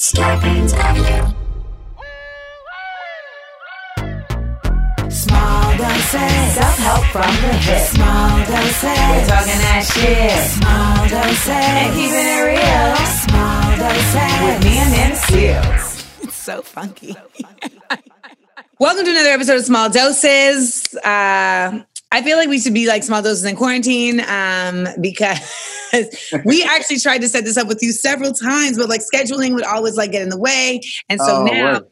Scarpins Avenue. Small doses. Self-help from the hip. Small doses. We're talking that shit. Small doses. And keeping it real. Small doses. With me Amanda Seales. It's so funky. Welcome to another episode of Small Doses. Uh, I feel like we should be like small doses in quarantine um, because we actually tried to set this up with you several times, but like scheduling would always like get in the way, and so Oh, now word.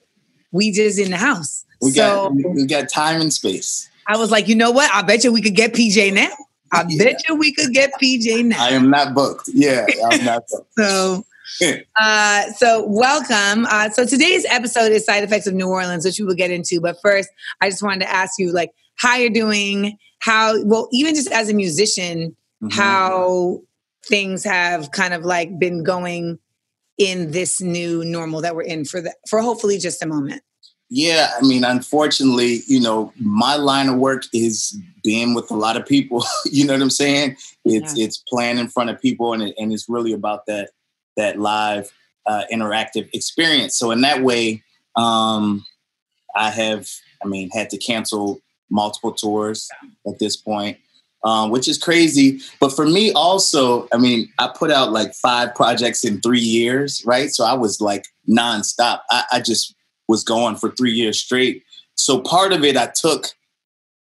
we just in the house. We so got we got time and space. I was like, you know what? I bet you we could get PJ now. I Yeah. bet you we could get PJ now. I am not booked. Yeah, I'm not booked. So, uh, so welcome. Uh, so today's episode is side effects of New Orleans, which we will get into. But first, I just wanted to ask you, like, how you're doing. How well, even just as a musician, Mhm. how things have kind of like been going in this new normal that we're in for the for hopefully just a moment. Yeah, I mean, unfortunately, you know, my line of work is being with a lot of people. you know what I'm saying? It's Yeah. it's playing in front of people, and it, and it's really about that that live uh, interactive experience. So in that way, um, I have, I mean, had to cancel multiple tours at this point, um, which is crazy. But for me, also, I mean, I put out like five projects in three years, right? So I was like nonstop. I, I just was going for three years straight. So part of it I took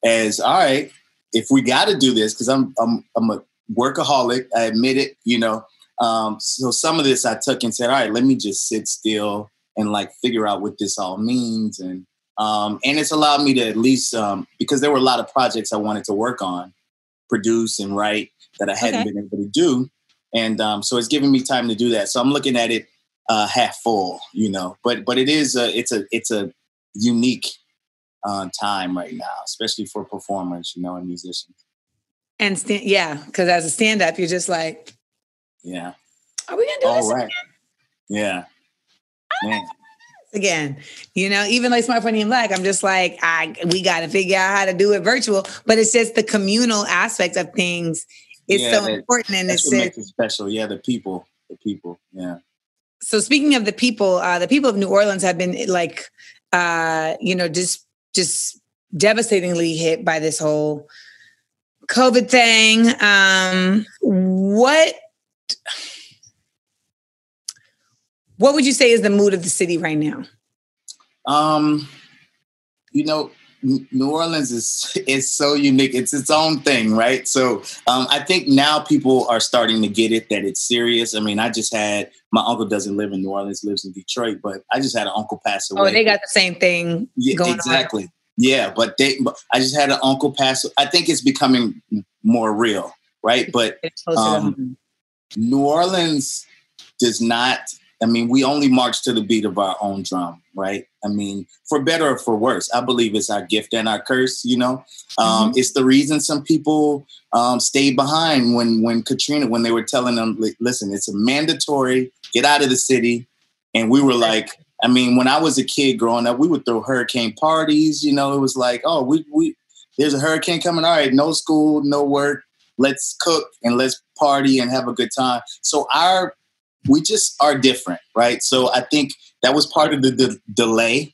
as all right, if we got to do this, because I'm I'm I'm a workaholic. I admit it, you know. Um, so some of this I took and said, all right, let me just sit still and like figure out what this all means, and um, and it's allowed me to at least um, because there were a lot of projects I wanted to work on, produce and write that I hadn't Okay. been able to do, and um, so it's given me time to do that. So I'm looking at it uh, half full, you know. But but it is a it's a it's a unique uh, time right now, especially for performers, you know, and musicians. And stand, yeah, because as a stand up, you're just like, Yeah. are we gonna do All this right. Yeah. Man. Again. You know, even like Smart Funny and Black, I'm just like, I we got to figure out how to do it virtual. But it's just the communal aspect of things is Yeah, so that- important. And it's what makes it special. Yeah, the people. The people. Yeah. so speaking of the people, uh, the people of New Orleans have been like, uh, you know, just just devastatingly hit by this whole COVID thing. Um, what what would you say is the mood of the city right now? Um, you know, New Orleans is is so unique. It's its own thing, right? So um, I think now people are starting to get it that it's serious. I mean, I just had my uncle doesn't live in New Orleans, lives in Detroit, but I just had an uncle pass away. Oh, they got the same thing Yeah, going on. exactly. Yeah, but they. But I just had an uncle pass. I think it's becoming more real, right? But It's closer to Um. New Orleans does not. I mean, we only march to the beat of our own drum, right? I mean, for better or for worse, I believe it's our gift and our curse. You know, um, it's the reason some people um, stayed behind when when Katrina, when they were telling them, "Listen, it's a mandatory. Get out of the city." And we were like, I mean, when I was a kid growing up, we would throw hurricane parties. You know, it was like, oh, we we there's a hurricane coming. All right, no school, no work. Let's cook and let's party and have a good time. So our we just are different, right? So I think that was part of the, the delay.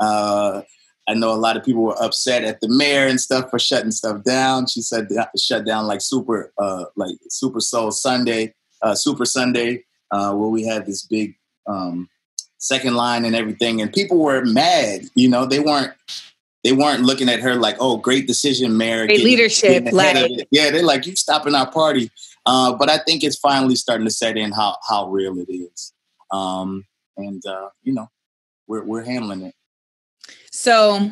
Uh, I know a lot of people were upset at the mayor and stuff for shutting stuff down. She said shut down like super, uh, like Super Soul Sunday, uh, Super Sunday, uh, where we had this big um, second line and everything, and people were mad. You know, they weren't they weren't looking at her like, "Oh, great decision, mayor." Great getting- leadership, getting like- yeah, they're like, "You stopping our party." Uh, but I think it's finally starting to set in how how real it is, um, and uh, you know, we're we're handling it. So,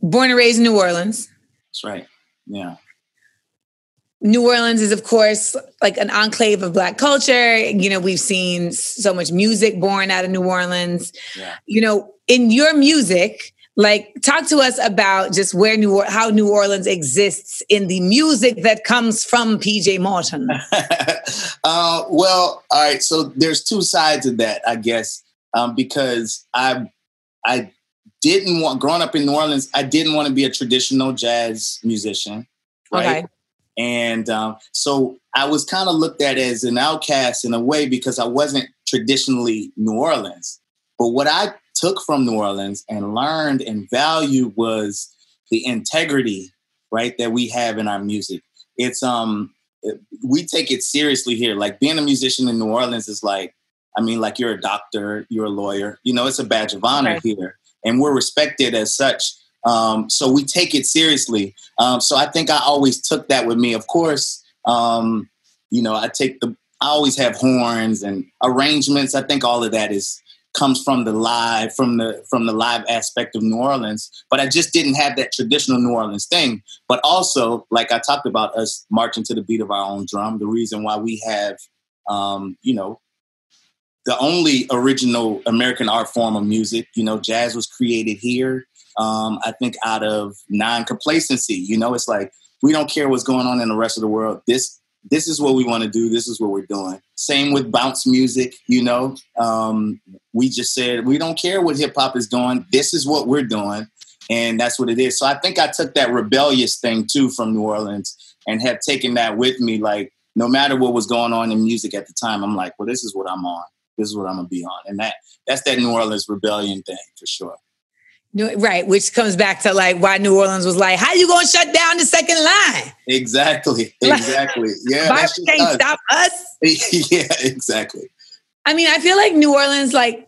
born and raised in New Orleans. That's right. Yeah. New Orleans is, of course, like an enclave of Black culture. You know, we've seen so much music born out of New Orleans. Yeah. You know, in your music, like talk to us about just where New or- how New Orleans exists in the music that comes from PJ Morton. uh, well, all right. So there's two sides of that, I guess, um, because I I didn't want growing up in New Orleans. I didn't want to be a traditional jazz musician, right? Okay. And um, so I was kind of looked at as an outcast in a way because I wasn't traditionally New Orleans. But what I took from New Orleans and learned and valued was the integrity, right, that we have in our music. It's um we take it seriously here. Like being a musician in New Orleans is like, I mean, like you're a doctor, you're a lawyer. You know, it's a badge of honor right. here, and we're respected as such. Um, so we take it seriously. Um, so I think I always took that with me. Of course, um, you know, I take the. I always have horns and arrangements. I think all of that is comes from the live from the from the live aspect of New Orleans. But I just didn't have that traditional New Orleans thing. But also, like I talked about, us marching to the beat of our own drum. The reason why we have, um, you know, the only original American art form of music. You know, jazz was created here. Um, I think out of non-complacency. You know, it's like we don't care what's going on in the rest of the world. This this is what we want to do. This is what we're doing. Same with bounce music. You know, um, we just said we don't care what hip hop is doing. This is what we're doing, and that's what it is. So I think I took that rebellious thing too from New Orleans and have taken that with me. Like no matter what was going on in music at the time, I'm like, well, this is what I'm on. This is what I'm gonna be on, and that that's that New Orleans rebellion thing for sure. Right, which comes back to like why New Orleans was like, how you gonna shut down the second line? Exactly, exactly. Yeah, can't us. stop us. yeah, exactly. I mean, I feel like New Orleans, like,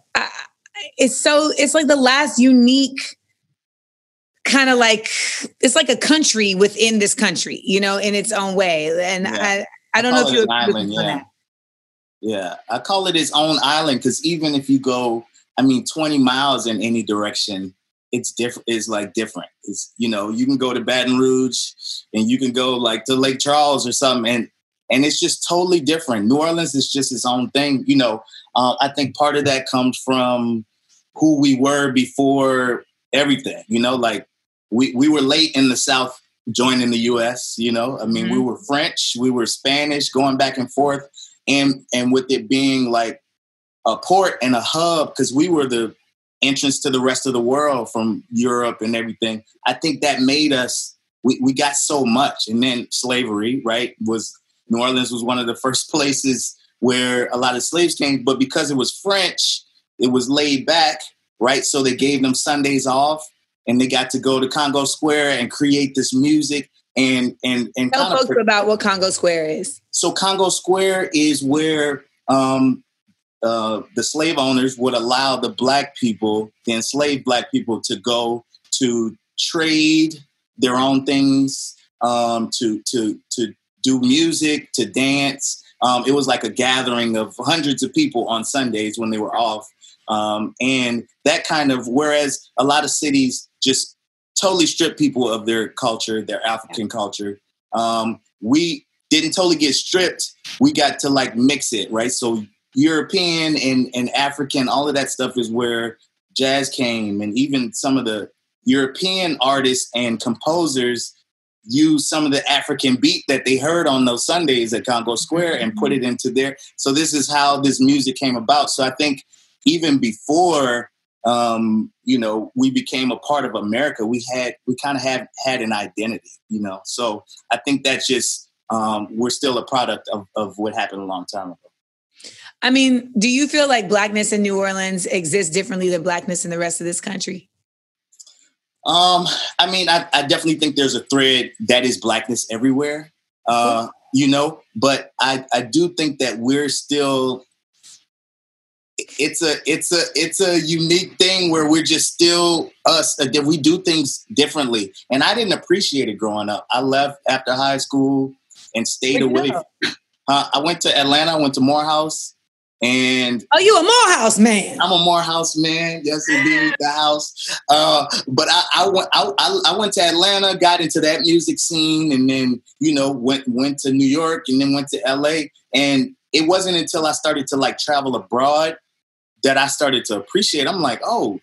it's so it's like the last unique kind of like it's like a country within this country, you know, in its own way. And yeah. I, I don't I know if you're island, yeah. Yeah, I call it its own island because even if you go, I mean, 20 miles in any direction, it's different it's like different. It's you know you can go to baton rouge and you can go like to lake charles or something and and it's just totally different. New orleans is just its own thing you know. Uh, i think part of that comes from who we were before everything you know like we, we were late in the south joining the us you know. I mean mm-hmm. we were french we were spanish going back and forth and and with it being like a port and a hub because we were the entrance to the rest of the world from Europe and everything. I think that made us we, we got so much. And then slavery, right, was New Orleans was one of the first places where a lot of slaves came, but because it was French, it was laid back, right? So they gave them Sundays off and they got to go to Congo Square and create this music and and and tell folks about what Congo Square is. So Congo Square is where um, uh, the slave owners would allow the black people, the enslaved black people, to go to trade their own things, um, to to to do music, to dance. Um, it was like a gathering of hundreds of people on Sundays when they were off, um, and that kind of. Whereas a lot of cities just totally strip people of their culture, their African culture. Um, we didn't totally get stripped. We got to like mix it, right? So European and, and African, all of that stuff is where jazz came. And even some of the European artists and composers use some of the African beat that they heard on those Sundays at Congo Square and put it into there. So this is how this music came about. So I think even before um, you know, we became a part of America, we had we kind of had had an identity, you know. So I think that's just um, we're still a product of, of what happened a long time ago. I mean, do you feel like blackness in New Orleans exists differently than blackness in the rest of this country? Um, I mean, I, I definitely think there's a thread that is blackness everywhere. Uh, you know, but I, I do think that we're still it's a it's a it's a unique thing where we're just still us that we do things differently and i didn't appreciate it growing up i left after high school and stayed away uh, i went to atlanta i went to morehouse and oh, you a Morehouse man? I'm a Morehouse man. Yes, indeed, the house. Uh, but I, I went. I, I, went to Atlanta, got into that music scene, and then you know went went to New York, and then went to L.A. And it wasn't until I started to like travel abroad that I started to appreciate. I'm like, oh,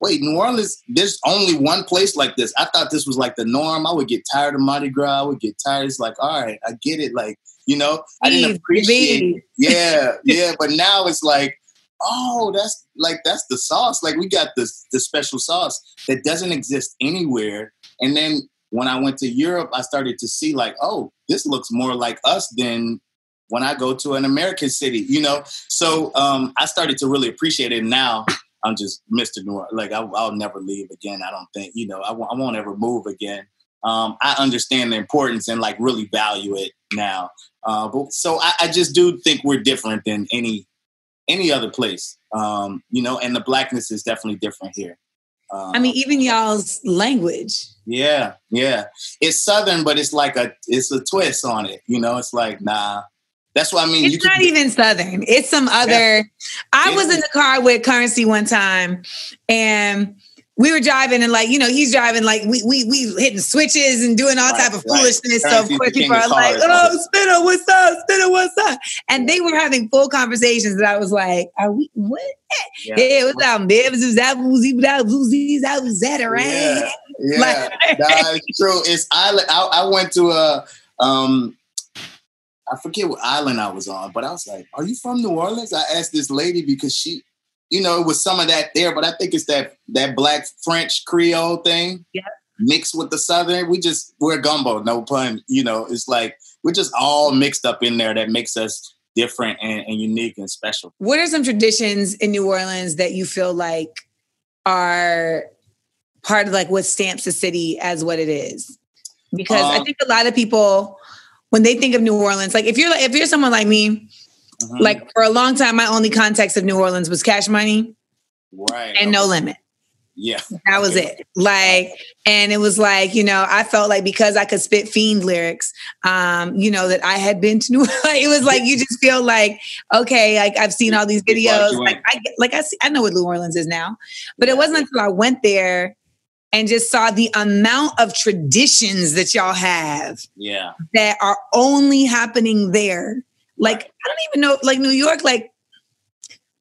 wait, New Orleans. There's only one place like this. I thought this was like the norm. I would get tired of Mardi Gras. I would get tired. It's like, all right, I get it. Like you know, I didn't appreciate. It. Yeah, yeah, but now it's like, oh, that's like that's the sauce. Like we got this the special sauce that doesn't exist anywhere. And then when I went to Europe, I started to see like, oh, this looks more like us than when I go to an American city, you know. So um, I started to really appreciate it. Now I'm just Mr. New Orleans. Like I, will never leave again. I don't think, you know, I w- I won't ever move again. Um, I understand the importance and like really value it now. Uh, but so I, I, just do think we're different than any any other place. Um, you know, and the blackness is definitely different here. Uh, I mean, even y'all's language. Yeah, yeah. It's southern, but it's like a it's a twist on it. You know, it's like nah. That's what I mean. It's not even southern. It's some other. Yeah. I was in the car with Currency one time, and we were driving and like you know he's driving like we we we hitting switches and doing all right, type of right. foolishness. So of course people are like, "Oh, Spitta, what's up? Spitta, what's up?" And they were having full conversations, and I was like, "Are we what? Yeah, yeah what's up, Bibs? Is that woozy? That woozy? That was that right?" Yeah, yeah. like, that's true. It's I, I I went to a um I forget what island I was on, but I was like, "Are you from New Orleans?" I asked this lady because she you know, it was some of that there, but I think it's that that black French Creole thing. Yeah. Mixed with the Southern. We just we're gumbo, no pun. You know, it's like we're just all mixed up in there that makes us different and, and unique and special. What are some traditions in New Orleans that you feel like are part of like what stamps the city as what it is? Because um, I think a lot of people when they think of New Orleans, like if you're like if you're someone like me Mm-hmm. Like for a long time, my only context of New Orleans was cash money. Right. And no limit. Yeah. That was okay. it. Like, and it was like, you know, I felt like because I could spit fiend lyrics, um, you know, that I had been to New Orleans. it was like you just feel like, okay, like I've seen all these videos. Like I like I see I know what New Orleans is now. But it wasn't until I went there and just saw the amount of traditions that y'all have. Yeah. That are only happening there like. I don't even know, like New York, like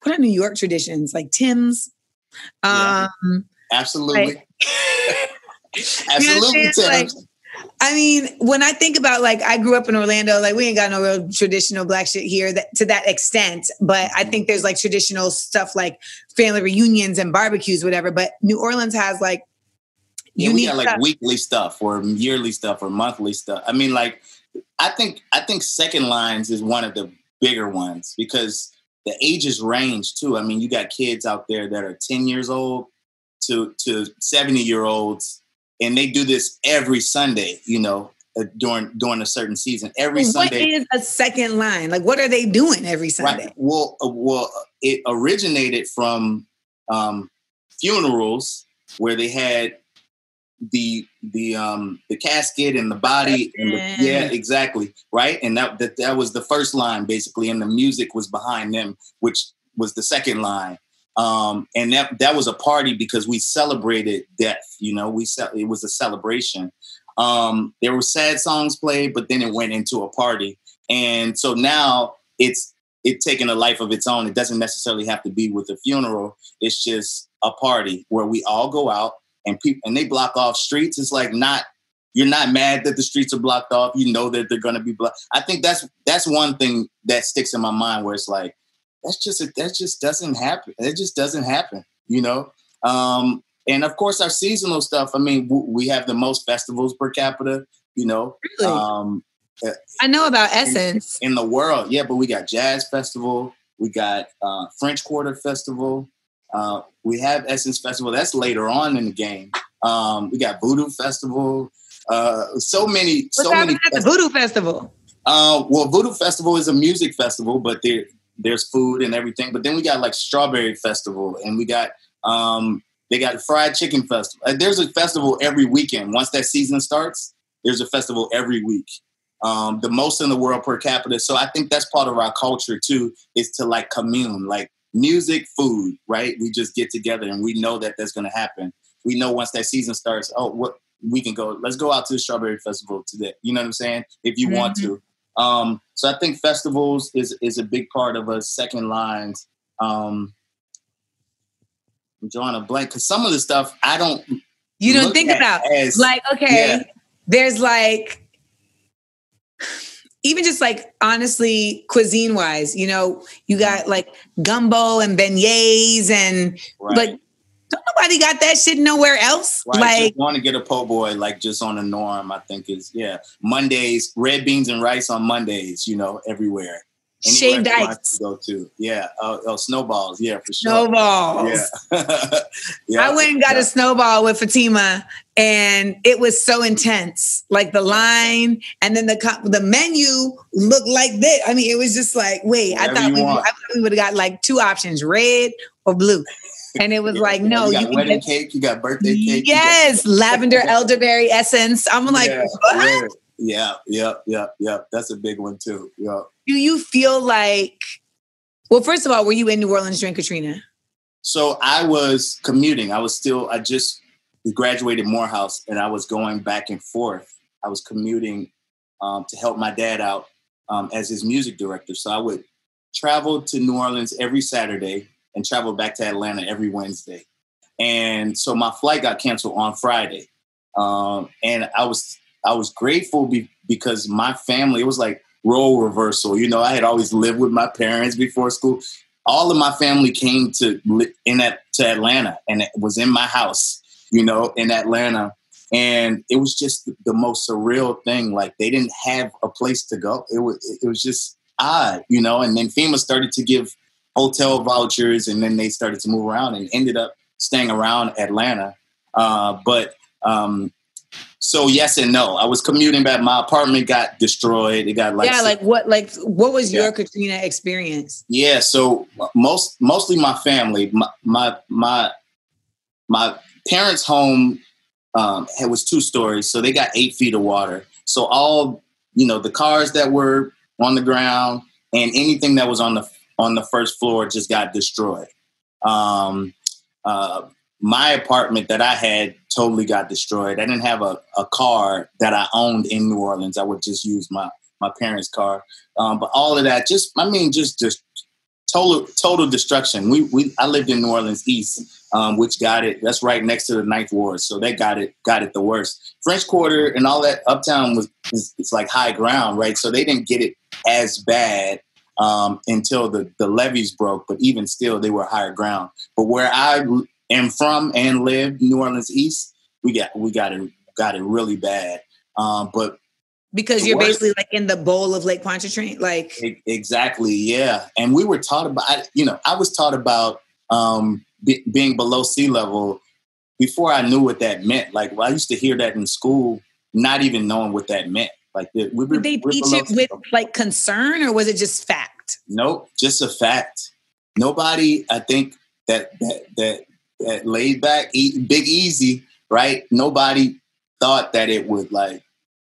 what are New York traditions? Like Timbs. Yeah. Um absolutely. Like, absolutely Timbs. Like, I mean, when I think about like I grew up in Orlando, like we ain't got no real traditional black shit here that to that extent. But I think there's like traditional stuff like family reunions and barbecues, whatever. But New Orleans has like yeah, we got like stuff. weekly stuff or yearly stuff or monthly stuff. I mean, like I think I think second lines is one of the bigger ones because the ages range too. I mean, you got kids out there that are 10 years old to to 70 year olds, and they do this every Sunday, you know, uh, during during a certain season. Every well, Sunday. What is a second line? Like, what are they doing every Sunday? Right. Well, uh, well, it originated from um, funerals where they had the the um the casket and the body and the, yeah exactly right? And that, that that was the first line basically and the music was behind them which was the second line. Um and that that was a party because we celebrated death you know? We it was a celebration. Um there were sad songs played but then it went into a party. And so now it's it taking a life of its own. It doesn't necessarily have to be with a funeral. It's just a party where we all go out and people and they block off streets. It's like not you're not mad that the streets are blocked off. You know that they're to be blocked. I think that's that's one thing that sticks in my mind where it's like that's just a, that just doesn't happen. It just doesn't happen. You know. Um, and of course, our seasonal stuff. I mean, we have the most festivals per capita. You know. Really? Um, uh, I know about Essence in, in, the world. Yeah, but we got Jazz Festival. We got uh, French Quarter Festival. Uh, we have Essence Festival. That's later on in the game. Um, we got Voodoo Festival. Uh, so many. What's so many. At the Voodoo Festival. Uh, well, Voodoo Festival is a music festival, but there there's food and everything. But then we got like Strawberry Festival, and we got um, they got Fried Chicken Festival. Uh, there's a festival every weekend. Once that season starts, there's a festival every week. Um, the most in the world per capita. So I think that's part of our culture too, is to like commune. Like music, food, right? We just get together and we know that that's going to happen. We know once that season starts, oh, what we can go, let's go out to the Strawberry Festival today. You know what I'm saying? If you mm-hmm. want to. Um, so I think festivals is is a big part of us. Second lines. Um, I'm drawing a blank because some of the stuff I don't. You don't think about as, like okay, yeah. there's like even just like honestly cuisine wise you know you got mm-hmm. like gumbo and beignets and right. like don't nobody got that shit nowhere else. Right, like, want to get a po' boy, like just on the norm. I think is yeah. Mondays, red beans and rice on Mondays. You know, everywhere. Shaved ice. go to, yeah. Uh, oh, snowballs, yeah, for sure. Snowballs. Yeah. yeah. I went and got yeah. a snowball with Fatima, and it was so intense. Like the line, and then the the menu looked like this. I mean, it was just like, wait, Whatever I thought we, I we would have got like two options: red or blue. And it was yeah, like, no, you got you wedding get, cake, you got birthday cake. Yes, got- lavender elderberry essence. I'm like, what? Yeah, yeah, yeah, yeah. That's a big one too. Yeah. Do you feel like? Well, first of all, were you in New Orleans during Katrina? So I was commuting. I was still. I just graduated Morehouse, and I was going back and forth. I was commuting um, to help my dad out um, as his music director. So I would travel to New Orleans every Saturday and travel back to Atlanta every Wednesday. And so my flight got canceled on Friday. Um, and I was I was grateful be, because my family, it was like role reversal. You know, I had always lived with my parents before school. All of my family came to in to Atlanta and it was in my house, you know, in Atlanta. And it was just the most surreal thing. Like they didn't have a place to go. It was it was just odd, you know. And then FEMA started to give hotel vouchers, and then they started to move around and ended up staying around Atlanta. Uh, but um, so yes and no. I was commuting back. My apartment got destroyed. It got like yeah. Like what? Like what was yeah. your Katrina experience? Yeah. So most mostly my family. My my my, my parents' home um, it was two stories, so they got eight feet of water. So all you know, the cars that were on the ground and anything that was on the on the first floor just got destroyed. Um, uh, my apartment that I had totally got destroyed. I didn't have a, a car that I owned in New Orleans. I would just use my my parents' car. Um, but all of that, just I mean, just just total total destruction. We we I lived in New Orleans East, um, which got it. That's right next to the Ninth Ward, so they got it got it the worst. French Quarter and all that uptown was it's like high ground, right? So they didn't get it as bad um, until the the levees broke. But even still, they were higher ground. But where I am from and live New Orleans East, we got we got it got it really bad. Um, but because you're basically like in the bowl of Lake Pontchartrain, like exactly, yeah. And we were taught about, you know, I was taught about um, be, being below sea level before I knew what that meant. Like well, I used to hear that in school, not even knowing what that meant. Like we were, Did they teach it with like concern, or was it just fact? Nope, just a fact. Nobody, I think that that that that laid back, big easy, right? Nobody thought that it would like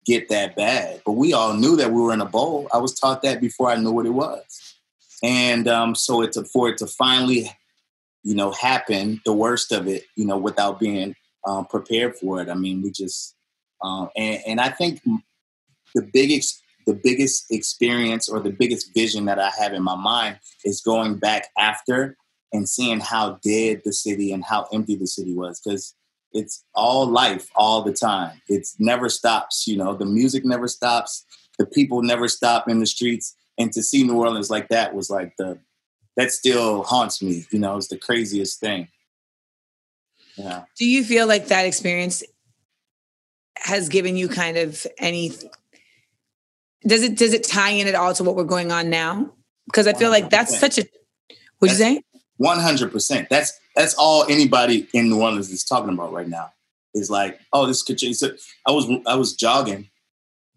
get that bad, but we all knew that we were in a bowl. I was taught that before I knew what it was, and um, so it's for it to finally, you know, happen, the worst of it, you know, without being um, prepared for it. I mean, we just, um, and, and I think the biggest the biggest experience or the biggest vision that I have in my mind is going back after and seeing how dead the city and how empty the city was because it's all life all the time. It never stops. You know, the music never stops. The people never stop in the streets. And to see New Orleans like that was like the that still haunts me. You know, it's the craziest thing. Yeah. Do you feel like that experience has given you kind of any? Does it does it tie in at all to what we're going on now? Because I feel like that's such a. What'd you say? One hundred percent. That's that's all anybody in New Orleans is talking about right now. Is like, oh, this could change. So I was I was jogging,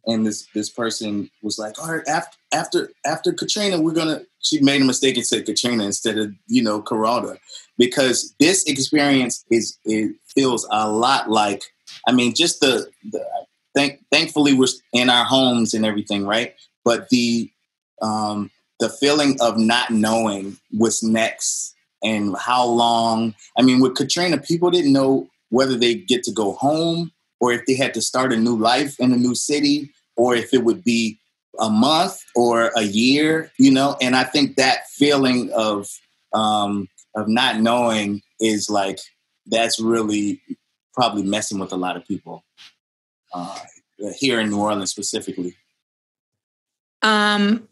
and this this person was like, all right, after after after Katrina, we're gonna. She made a mistake and said Katrina instead of you know Corona, because this experience is it feels a lot like. I mean, just the, the thank thankfully we're in our homes and everything, right? But the um, the feeling of not knowing what's next and how long. I mean, with Katrina, people didn't know whether they get to go home or if they had to start a new life in a new city or if it would be a month or a year, you know. And I think that feeling of um, of not knowing is like that's really probably messing with a lot of people uh, here in New Orleans specifically. Um,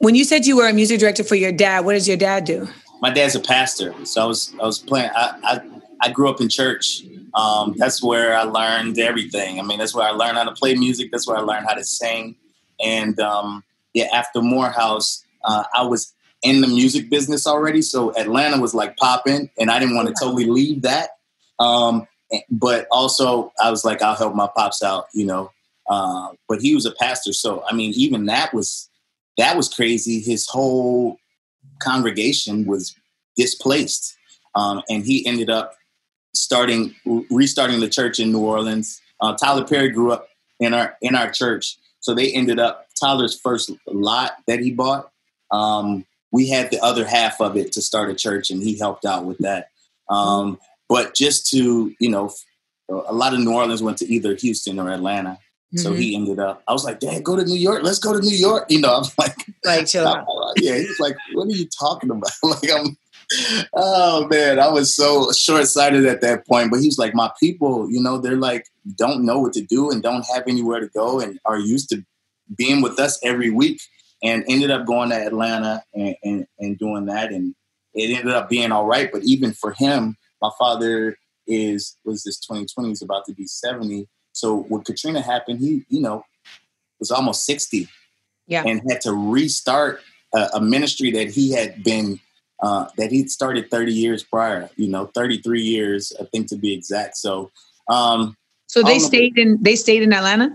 when you said you were a music director for your dad, what does your dad do? My dad's a pastor, so I was I was playing. I, I I grew up in church. Um, that's where I learned everything. I mean, that's where I learned how to play music. That's where I learned how to sing. And um, yeah, after Morehouse, uh, I was in the music business already. So Atlanta was like popping, and I didn't want to totally leave that. Um, but also, I was like, I'll help my pops out, you know. Uh, but he was a pastor, so I mean, even that was that was crazy. His whole congregation was displaced, um, and he ended up starting restarting the church in New Orleans. Uh, Tyler Perry grew up in our in our church, so they ended up Tyler's first lot that he bought. Um, we had the other half of it to start a church, and he helped out with that. Um, but just to you know, a lot of New Orleans went to either Houston or Atlanta. Mm-hmm. So he ended up. I was like, "Dad, go to New York. Let's go to New York." You know, I'm like, like, chill out. Yeah, he's like, "What are you talking about?" like, I'm. Oh man, I was so short sighted at that point. But he's like, "My people, you know, they're like, don't know what to do and don't have anywhere to go and are used to being with us every week." And ended up going to Atlanta and, and, and doing that, and it ended up being all right. But even for him, my father is was this 2020 he's about to be 70 so when katrina happened he you know was almost 60 yeah. and had to restart a, a ministry that he had been uh, that he'd started 30 years prior you know 33 years i think to be exact. So um so they stayed in they stayed in atlanta?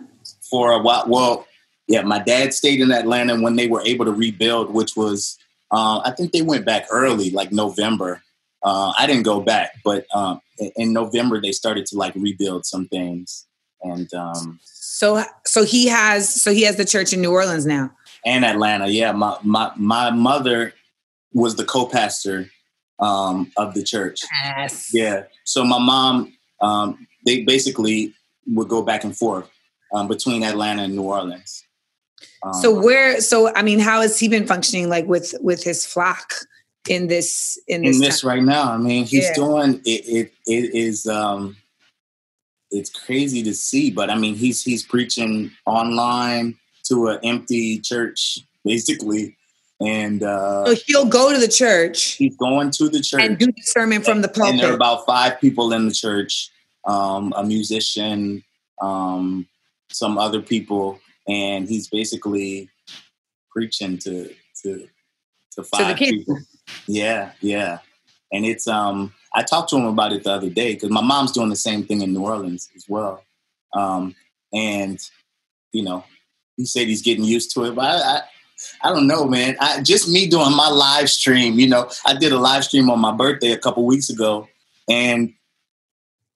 For a while well yeah my dad stayed in atlanta when they were able to rebuild which was uh, i think they went back early like november. Uh, I didn't go back, but um, in November they started to like rebuild some things, and um, so so he has so he has the church in New Orleans now and Atlanta. Yeah, my my my mother was the co-pastor um, of the church. Yes. Yeah. So my mom, um, they basically would go back and forth um, between Atlanta and New Orleans. so um, where? So I mean, how has he been functioning like with with his flock? in this in this, in this right now. I mean, he's yeah. doing it, it. It is um, it's crazy to see, but I mean, he's he's preaching online to an empty church, basically. And uh, so he'll go to the church. He's going to the church and do the sermon from the pulpit. And there are about five people in the church, um, a musician, um, some other people, and he's basically preaching to to to five to people. Yeah, yeah. And it's um I talked to him about it the other day because my mom's doing the same thing in New Orleans as well. Um, and you know, he said he's getting used to it, but I, I, I don't know, man. I, just me doing my live stream. You know, I did a live stream on my birthday a couple weeks ago, and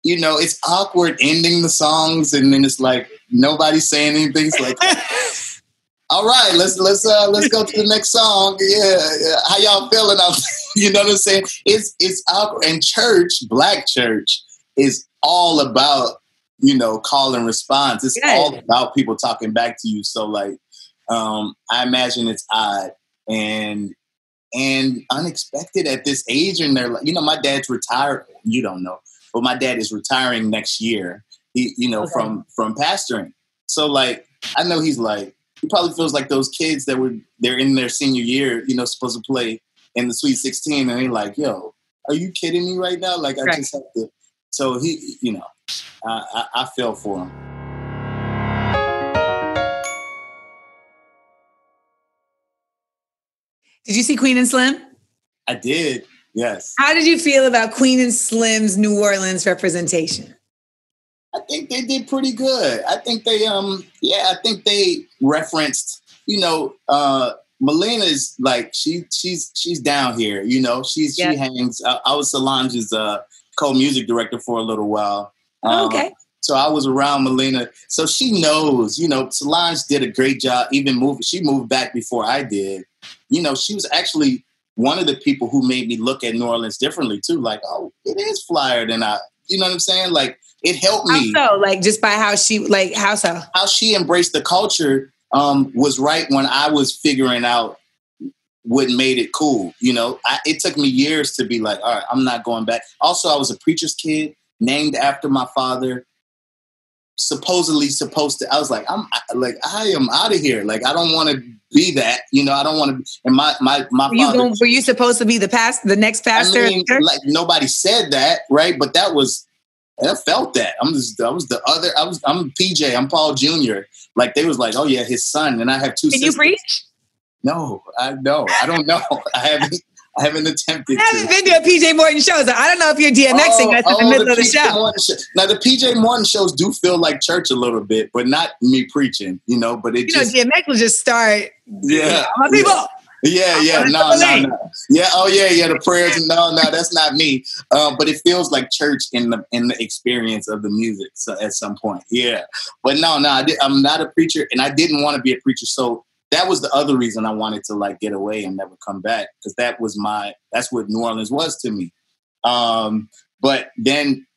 you know, it's awkward ending the songs, and then it's like nobody's saying anything. It's like, all right, let's let's uh let's go to the next song. Yeah, yeah. how y'all feeling? Out you know what I'm saying? It's it's out and church, black church, is all about you know call and response. It's yeah. all about people talking back to you. So like, um, I imagine it's odd and and unexpected at this age in their life, you know my dad's retired. You don't know, but my dad is retiring next year. He you know okay. from from pastoring. So like I know he's like he probably feels like those kids that were they're in their senior year, you know, supposed to play in the Sweet 16, and they're like, "Yo, are you kidding me right now? Like, I right. just have to." So he, you know, I, I, I feel for him. Did you see Queen and Slim? I did. Yes. How did you feel about Queen and Slim's New Orleans representation? I think they did pretty good. I think they um yeah, I think they referenced, you know, uh Melina's like she she's she's down here, you know. She's yeah. she hangs I, I, was Solange's uh co-music director for a little while. Oh, um, okay. So I was around Melina. So she knows, you know, Solange did a great job. Even moved, she moved back before I did. You know, she was actually one of the people who made me look at New Orleans differently too. Like, oh, it is flyer than I, you know what I'm saying? Like, it helped me. How so? Like just by how she like how so? How she embraced the culture um, was right when I was figuring out what made it cool. You know, I, it took me years to be like, all right, I'm not going back. Also, I was a preacher's kid, named after my father. supposedly supposed to. I was like, I'm like, I am out of here. Like, I don't want to be that. You know, I don't want to. And my my my were you, going, were you supposed to be the past the next pastor? I mean, like nobody said that, right? But that was. I felt that. I'm just. I was the other. I was. I'm PJ. I'm Paul Jr. Like they was like, oh yeah, his son, and I have two. Can sisters. you preach? No, I no, I don't know. I haven't. I haven't attempted. I haven't to. been to a PJ Morton show, so I don't know if you're DMXing oh, us in oh, the middle the of the show. show. Now the PJ Morton shows do feel like church a little bit, but not me preaching, you know. But it you just, know DMX will just start. Yeah, my people. Yeah, yeah, yeah, no, no, no. Yeah, oh yeah, yeah. The prayers, no, no, that's not me. Uh, but it feels like church in the in the experience of the music. So at some point, yeah. But no, no, I did, I'm not a preacher, and I didn't want to be a preacher. So that was the other reason I wanted to like get away and never come back because that was my that's what New Orleans was to me. Um, but then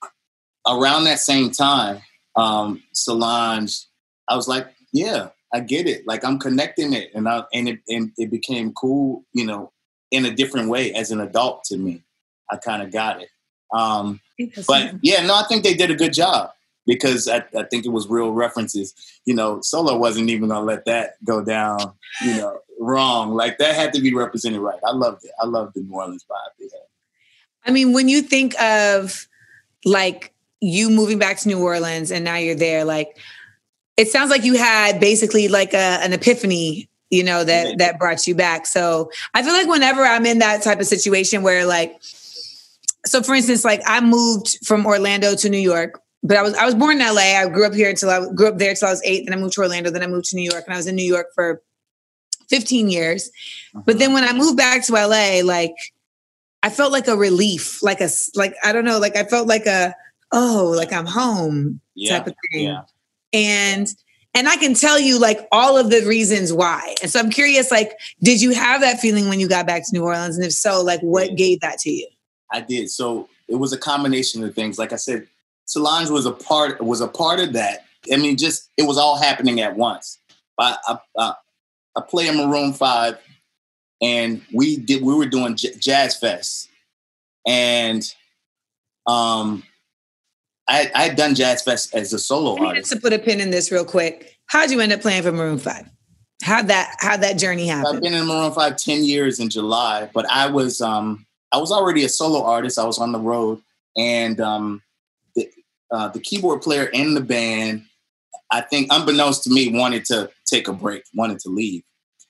around that same time, um, Solange, I was like, yeah, I get it. Like I'm connecting it, and I and it and it became cool, you know, in a different way as an adult to me. I kind of got it. Um, but yeah, no, I think they did a good job because I, I, think it was real references. You know, Solo wasn't even gonna let that go down, you know, wrong. Like that had to be represented right. I loved it. I loved the New Orleans vibe they had. I mean, when you think of like you moving back to New Orleans and now you're there, like it sounds like you had basically like a, an epiphany you know that that brought you back so i feel like whenever i'm in that type of situation where like so for instance like i moved from orlando to new york but I was I was born in LA. I grew up here until I grew up there until I was eight. Then I moved to Orlando. Then I moved to New York, and I was in New York for 15 years. Uh-huh. But then when I moved back to LA, like I felt like a relief, like a like I don't know, like I felt like a oh, like I'm home yeah. type of thing. Yeah. And and I can tell you like all of the reasons why. And so I'm curious, like, did you have that feeling when you got back to New Orleans? And if so, like what gave that to you? I did. So it was a combination of things. Like I said, Solange was a part was a part of that. I mean, just it was all happening at once. I I, I, I play in Maroon Five, and we did we were doing J- Jazz Fest, and um, I I had done Jazz Fest as a solo I artist. To put a pin in this real quick, how'd you end up playing for Maroon Five? How'd that how that journey happen? I've been in Maroon Five 10 years in July, but I was um I was already a solo artist. I was on the road, and um the uh, the keyboard player in the band, I think, unbeknownst to me, wanted to take a break, wanted to leave,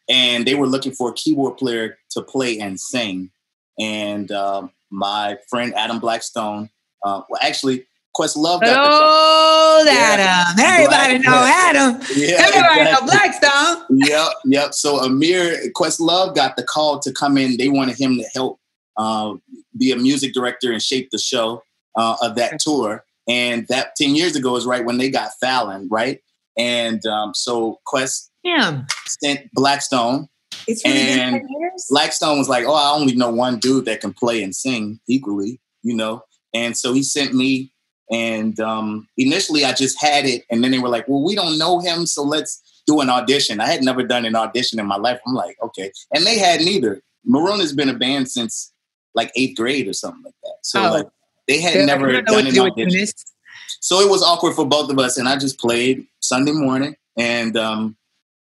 and they were looking for a keyboard player to play and sing. And uh, my friend Adam Blackstone, uh, well, actually, Questlove got oh, Adam. Yeah, Everybody Black, know Adam. Yeah, Everybody exactly. know Blackstone. yep, yep. So Ahmir Questlove got the call to come in. They wanted him to help uh, be a music director and shape the show uh, of that tour. And that 10 years ago is right when they got Fallon, right? And um, so Quest yeah. sent Blackstone. It's really and Blackstone was like, oh, I only know one dude that can play and sing equally, you know? And so he sent me. And um, initially I just had it. And then they were like, well, we don't know him. So let's do an audition. I had never done an audition in my life. I'm like, okay. And they had neither. Maroon has been a band since like eighth grade or something like that. So oh. like they had never done an audition. So it was awkward for both of us. And I just played Sunday morning and um,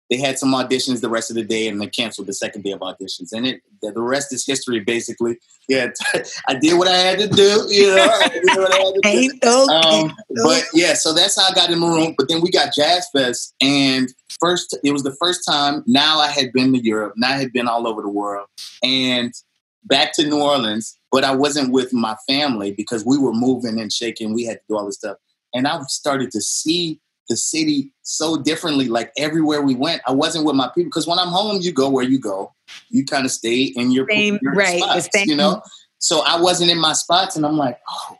they had some auditions the rest of the day and they canceled the second day of auditions. And it the, rest is history, basically. Yeah, I did what I had to do. You know, um, but yeah, so that's how I got in Maroon. But then we got Jazz Fest, and first it was the first time. Now I had been to Europe. Now I had been all over the world, and back to New Orleans but I wasn't with my family because we were moving and shaking. We had to do all this stuff. And I started to see the city so differently. Like everywhere we went, I wasn't with my people because when I'm home, you go where you go. You kind of stay in your, same, your right, spots, you know? So I wasn't in my spots and I'm like, oh.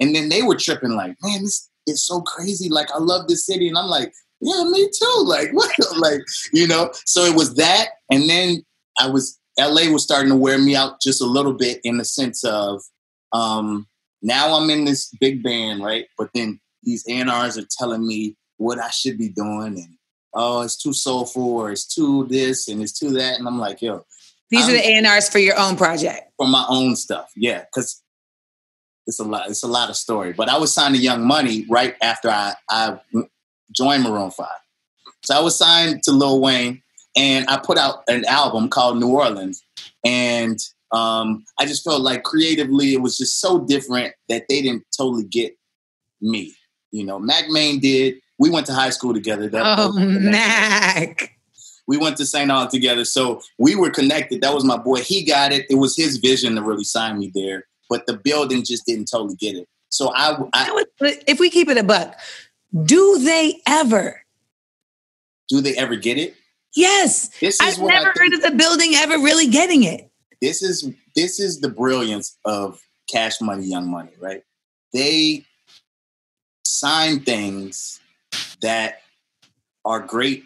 And then they were tripping like, man, this is so crazy. Like, I love this city. And I'm like, yeah, me too. Like, what? like, you know? So it was that. And then I was LA was starting to wear me out just a little bit in the sense of um, now I'm in this big band, right? But then these A&Rs are telling me what I should be doing and oh, it's too soulful or it's too this and it's too that. And I'm like, yo. These I'm, are the A&Rs for your own project. For my own stuff, yeah. Cause it's a lot. It's a lot of story. But I was signed to Young Money right after I I joined Maroon Five. So I was signed to Lil Wayne, and I put out an album called New Orleans, and um, I just felt like creatively it was just so different that they didn't totally get me. You know, Mack Maine did. We went to high school together. That, oh, Mack. We went to St. Aug together. So we were connected. That was my boy. He got it. It was his vision to really sign me there. But the building just didn't totally get it. So I, I if we keep it a buck, do they ever? Do they ever get it? Yes. This is I've never heard of the building ever really getting it. This is this is the brilliance of Cash Money, Young Money, right? They sign things that are great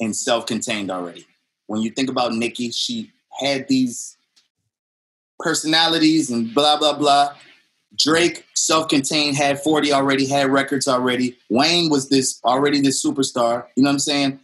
and self-contained already. When you think about Nicki, she had these personalities and blah blah blah. Drake, self-contained, had 40 already, had records already. Wayne was this already this superstar. You know what I'm saying?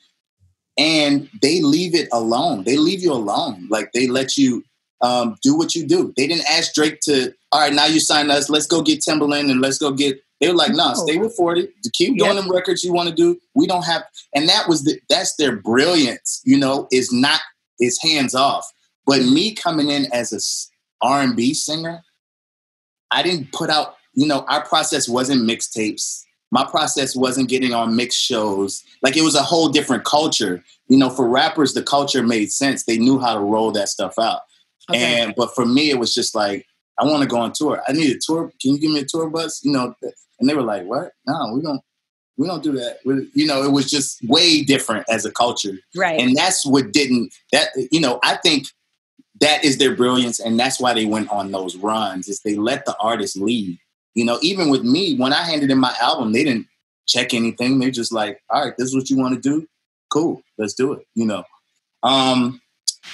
And they leave it alone. They leave you alone. Like they let you um, do what you do. They didn't ask Drake to, all right, now you sign us. Let's go get Timbaland and let's go get. They were like, no, nah, stay with 40. To keep doing them records you want to do. We don't have, and that was the, that's their brilliance, you know, is not, is hands off. But me coming in as a R&B singer, I didn't put out, you know, our process wasn't mixtapes. My process wasn't getting on mixed shows. Like it was a whole different culture. You know, for rappers, the culture made sense. They knew how to roll that stuff out. Okay. And but for me, it was just like I want to go on tour. I need a tour. Can you give me a tour bus? You know, and they were like, "What? No, we don't. We don't do that." We, you know, it was just way different as a culture, right? And that's what didn't that. You know, I think that is their brilliance, and that's why they went on those runs. Is they let the artist lead. You know, even with me, when I handed in my album, they didn't check anything. They're just like, "All right, this is what you want to do. Cool, let's do it." You know. Um,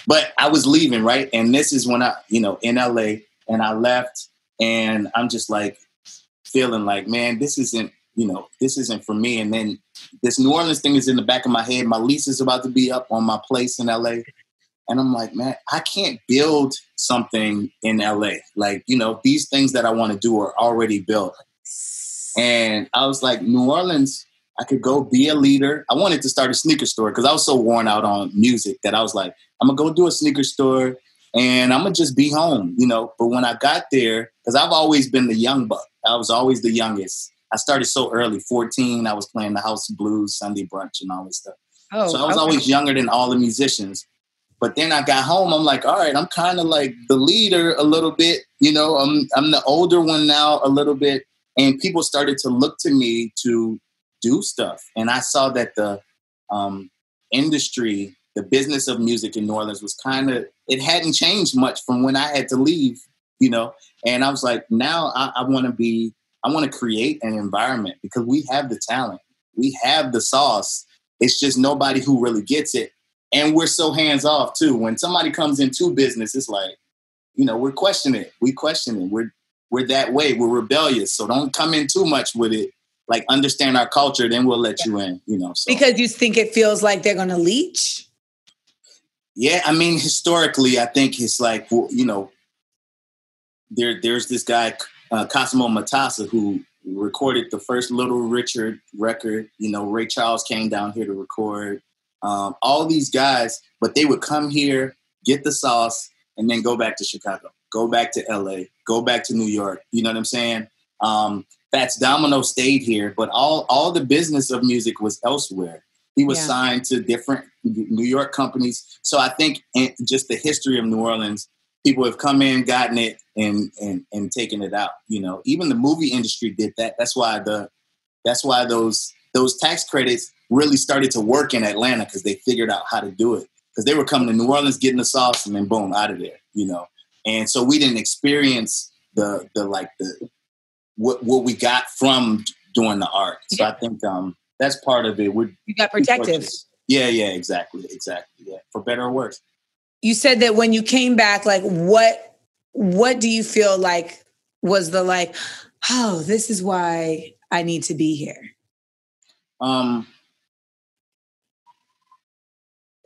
but I was leaving, right? And this is when I, you know, in LA and I left and I'm just like feeling like, man, this isn't, you know, this isn't for me. And then this New Orleans thing is in the back of my head. My lease is about to be up on my place in LA. And I'm like, man, I can't build something in LA. Like, you know, these things that I want to do are already built. And I was like, New Orleans, I could go be a leader. I wanted to start a sneaker store because I was so worn out on music that I was like, I'm gonna go do a sneaker store and I'm gonna just be home, you know. But when I got there, because I've always been the young buck, I was always the youngest. I started so early, 14. I was playing the house blues, Sunday brunch, and all this stuff. Oh, so I was okay. always younger than all the musicians. But then I got home. I'm like, all right, I'm kind of like the leader a little bit. You know, I'm I'm the older one now a little bit, and people started to look to me to do stuff. And I saw that the um, industry, the business of music in New Orleans was kind of, it hadn't changed much from when I had to leave, you know. And I was like, now I, I want to be, I want to create an environment because we have the talent, we have the sauce. It's just nobody who really gets it. And we're so hands off too. When somebody comes into business, it's like, you know, we're questioning. We question it. We're we're that way. We're rebellious. So don't come in too much with it like understand our culture, then we'll let yeah. you in. You know, so. because you think it feels like they're going to leech. Yeah, I mean, historically, I think it's like you know, there there's this guy uh, Cosimo Matassa who recorded the first Little Richard record. You know, Ray Charles came down here to record. Um, all these guys, but they would come here, get the sauce, and then go back to Chicago, go back to LA, go back to New York. You know what I'm saying? Um, Fats Domino stayed here, but all all the business of music was elsewhere. He was yeah. signed to different New York companies. So I think just the history of New Orleans, people have come in, gotten it, and and and taken it out. You know, even the movie industry did that. That's why the that's why those those tax credits really started to work in Atlanta because they figured out how to do it. Because they were coming to New Orleans, getting the sauce, and then boom, out of there. You know, and so we didn't experience the the like the what what we got from doing the art. So. I think um, that's part of it. we you got protective. Yeah, yeah, exactly, exactly. Yeah, for better or worse. You said that when you came back, like what what do you feel like was the like, oh, this is why I need to be here? Um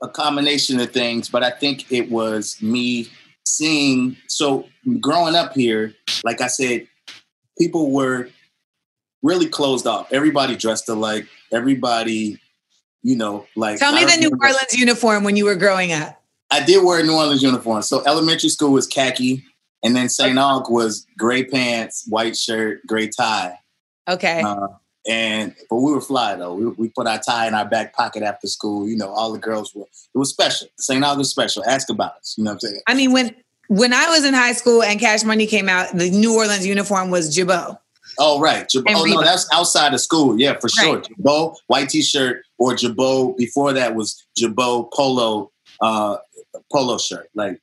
a combination of things, but I think it was me seeing so growing up here, like I said, people were really closed off. Everybody dressed alike. Everybody, you know, like. Tell me the New Orleans uniform when you were growing up. I did wear a New Orleans uniform. So elementary school was khaki, and then St. Aug was gray pants, white shirt, gray tie. Okay. Uh, and but we were fly though. We, we put our tie in our back pocket after school. You know, all the girls were. It was special. St. Aug was special. Ask about us. You know what I'm saying? I mean, when when I was in high school and Cash Money came out, the New Orleans uniform was Girbaud. Oh right, Girbaud. Oh no, that's outside of school. Yeah, for sure. Right. Girbaud, white T-shirt, or Girbaud. Before that was Girbaud polo, uh, polo shirt. Like,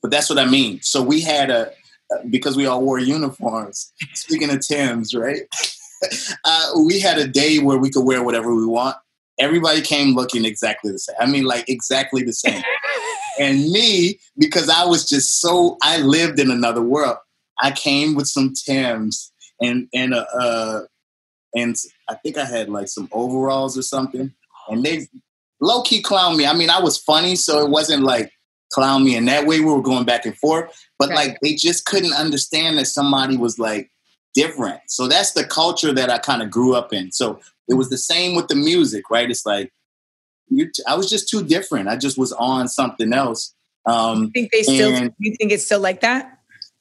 but that's what I mean. So we had a because we all wore uniforms. Speaking of Tim's, right? uh, we had a day where we could wear whatever we want. Everybody came looking exactly the same. I mean, like exactly the same. and me, because I was just so I lived in another world. I came with some Tims and and uh, uh and I think I had like some overalls or something. And they low key clown me. I mean, I was funny, so it wasn't like clown me in that way. We were going back and forth, but Right. like they just couldn't understand that somebody was like different. So that's the culture that I kind of grew up in. So it was the same with the music, right? It's like you, t- I was just too different. I just was on something else. Um, You think they still? And- you think it's still like that?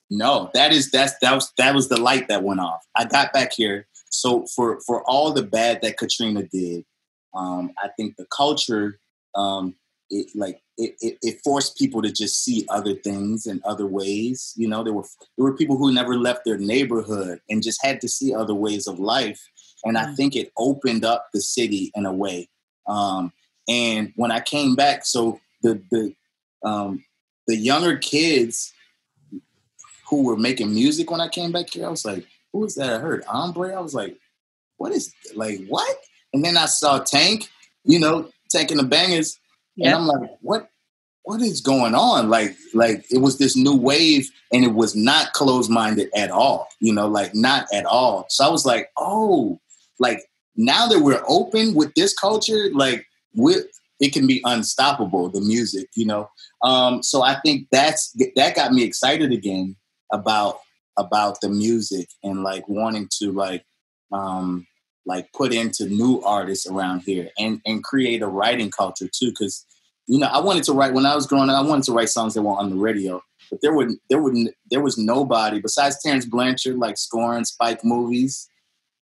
No, that is that's that was that was the light that went off. I got back here. So for for all the bad that Katrina did, um, I think the culture, um, it like it, it, it forced people to just see other things and other ways. You know, there were there were people who never left their neighborhood and just had to see other ways of life. And I Mm. think it opened up the city in a way. Um, and when I came back, so the the um, the younger kids who were making music when I came back here, I was like, who is that I heard? Ombre? I was like, what is like what? And then I saw Tank, you know, Tank and the Bangas, and I'm like, what what is going on? Like, like it was this new wave and it was not closed-minded at all, you know, like not at all. So I was like, oh, like now that we're open with this culture, like with it can be unstoppable, the music, you know. Um, so I think that's that got me excited again about about the music and like wanting to like um like put into new artists around here and and create a writing culture too because you know i wanted to write when i was growing up i wanted to write songs that were on the radio but there wouldn't there wouldn't there was nobody besides terence blanchard like scoring spike movies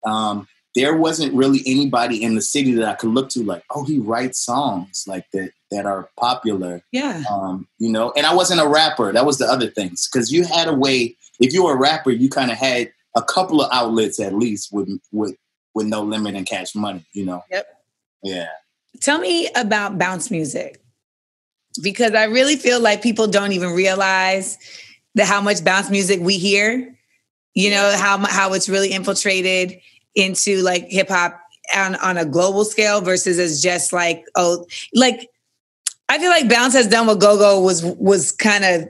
um there wasn't really anybody in the city that i could look to like oh he writes songs like that that are popular Yeah. um, you know, and I wasn't a rapper. That was the other things because you had a way. If you were a rapper, you kind of had a couple of outlets at least with with with no limit and cash money. You know. Yep. Yeah. Tell me about bounce music because I really feel like people don't even realize that how much bounce music we hear. You know how how it's really infiltrated into like hip hop on on a global scale versus as just like oh like I feel like bounce has done what go go was was kind of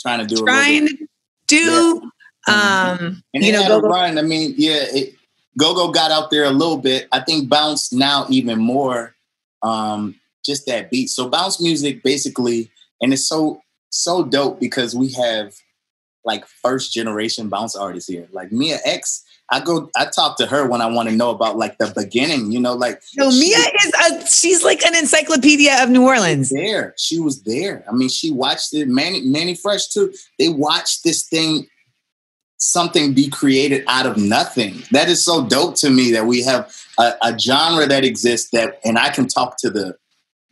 Trying to do trying to do. Mhm. Um, And you know, go-go- run. I mean, yeah, it, Go-Go got out there a little bit. I think Bounce now even more um, just that beat. So Bounce music basically, and it's so so dope because we have like first generation bounce artists here. Like Mia X, I go I talk to her when I want to know about like the beginning, you know, like So she Mia is a she's like an encyclopedia of New Orleans. there. She was there. I mean, she watched it. Manny, Manny Fresh too. They watched this thing, something be created out of nothing. That is so dope to me that we have a, a genre that exists that, and I can talk to the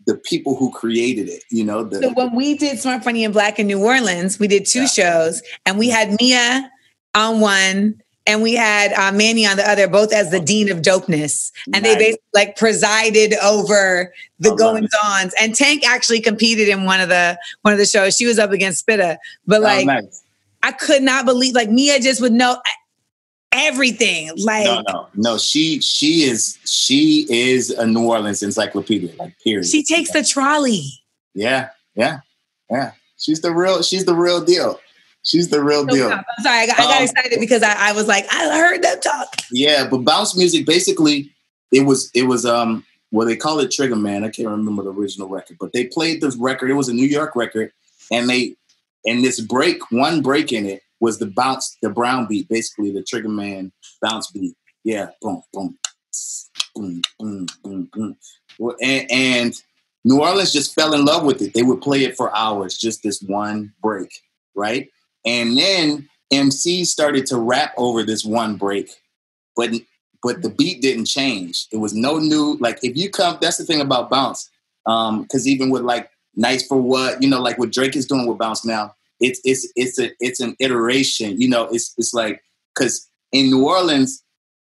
the people who created it. You know, the, So when we did Smart Funny and Black in New Orleans, we did two Yeah. shows, and we had Mia on one, and we had uh, Manny on the other, both as the dean of dopeness, and they basically like presided over the I goings ons. And Tank actually competed in one of the one of the shows. She was up against Spitta, but Oh, like nice. I could not believe like Mia just would know everything. Like no, no, no. She she is she is a New Orleans encyclopedia. Like period. she takes the trolley. yeah, yeah, yeah. She's the real. She's the real deal. She's the real deal. I'm sorry, I got, I got Um, excited because I, I was like, I heard them talk. Yeah, but bounce music basically it was it was um well they call it Trigger Man. I can't remember the original record, but they played this record. It was a New York record, and they and this break, one break in it was the bounce, the brown beat, basically the Trigger Man bounce beat. Yeah, boom, boom, boom, boom, boom, boom. And, and New Orleans just fell in love with it. They would play it for hours, just this one break, right? And then MC started to rap over this one break, but but the beat didn't change. It was no new. Like if you come, that's the thing about bounce. Um, because even with like nice for what, you know, like what Drake is doing with bounce now, it's it's it's a it's an iteration. You know, it's it's like because in New Orleans,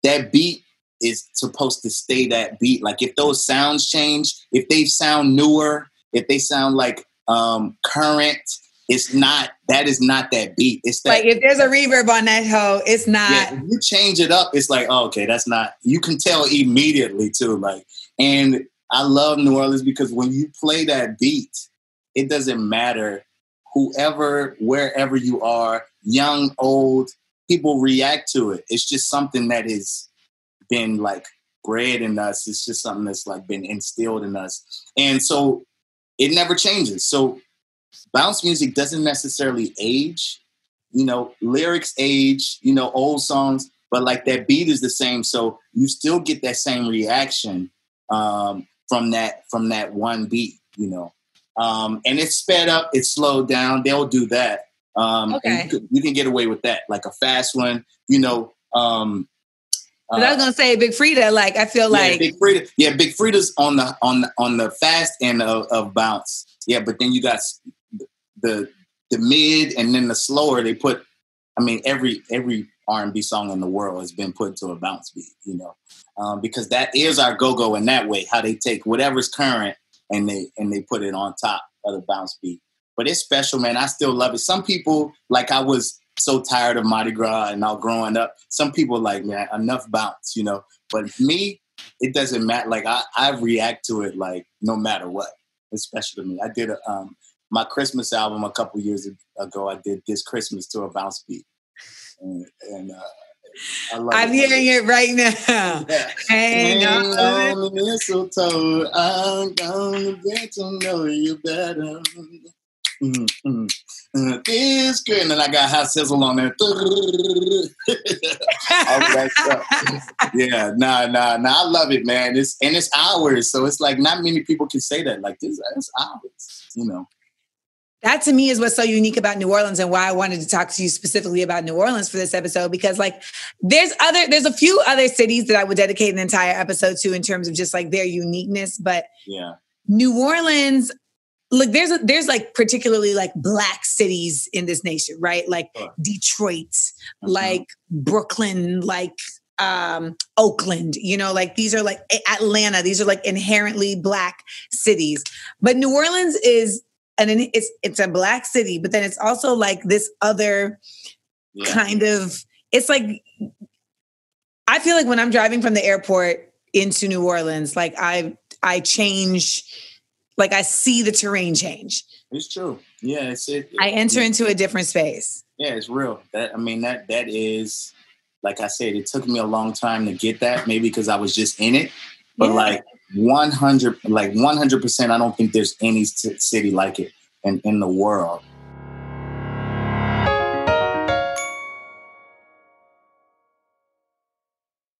that beat is supposed to stay that beat. Like if those sounds change, if they sound newer, if they sound like um current, it's not that is not that beat. It's that like if there's a reverb on that hoe, it's not. Yeah, you change it up, it's like oh, okay, that's not. You can tell immediately too. Like, and I love New Orleans because when you play that beat, it doesn't matter whoever, wherever you are, young, old, people react to it. It's just something that has been like bred in us. It's just something that's like been instilled in us, and so it never changes. So bounce music doesn't necessarily age. You know, lyrics age, you know, old songs, but like that beat is the same. So you still get that same reaction um, from that from that one beat, you know. Um, and it's sped up, it's slowed down. They'll do that. Um, okay. You can, you, can, get away with that, like a fast one, you know. Um, uh, I was gonna say Big Freedia. Like I feel yeah, like Big Freedia. Yeah, Big Freedia's on the on the, on the fast end of, of bounce. Yeah, but then you got the the mid and then the slower they put i mean every every r&b song in the world has been put to a bounce beat you know um, because that is our go-go in that way how they take whatever's current and they and they put it on top of the bounce beat. But it's special man. I still love it. Some people like i was so tired of mardi gras and all growing up. Some people like man enough bounce you know. But me it doesn't matter. Like i, I react to it like no matter what. It's special to me. I did a um, my Christmas album a couple years ago. I did this Christmas to a bounce beat, and, and uh, I love I'm it. hearing it right now. Yeah. Hang, on, on the mistletoe. I'm gonna get to know you better. Mm-hmm. Uh, this good, and then I got hot sizzle on there. All that stuff. Yeah, nah, nah, nah. I love it, man. It's and it's ours, so it's like not many people can say that. Like this, it's ours, you know that to me is what's so unique about New Orleans and why I wanted to talk to you specifically about New Orleans for this episode because like there's other there's a few other cities that I would dedicate an entire episode to in terms of just like their uniqueness but yeah New Orleans look there's a, there's like particularly like black cities in this nation right like sure. Detroit mm-hmm. like Brooklyn like um Oakland you know like these are like Atlanta these are like inherently black cities but New Orleans is and it's it's a black city, but then it's also like this other yeah. kind of it's like I feel like when I'm driving from the airport into New Orleans, like I I change like I see the terrain change. It's true. Yeah, it's it, I enter into a different space. Yeah, it's real. That I mean that that is like I said, it took me a long time to get that, maybe because I was just in it. But yeah. like 100 like 100% i don't think there's any city like it in, in the world.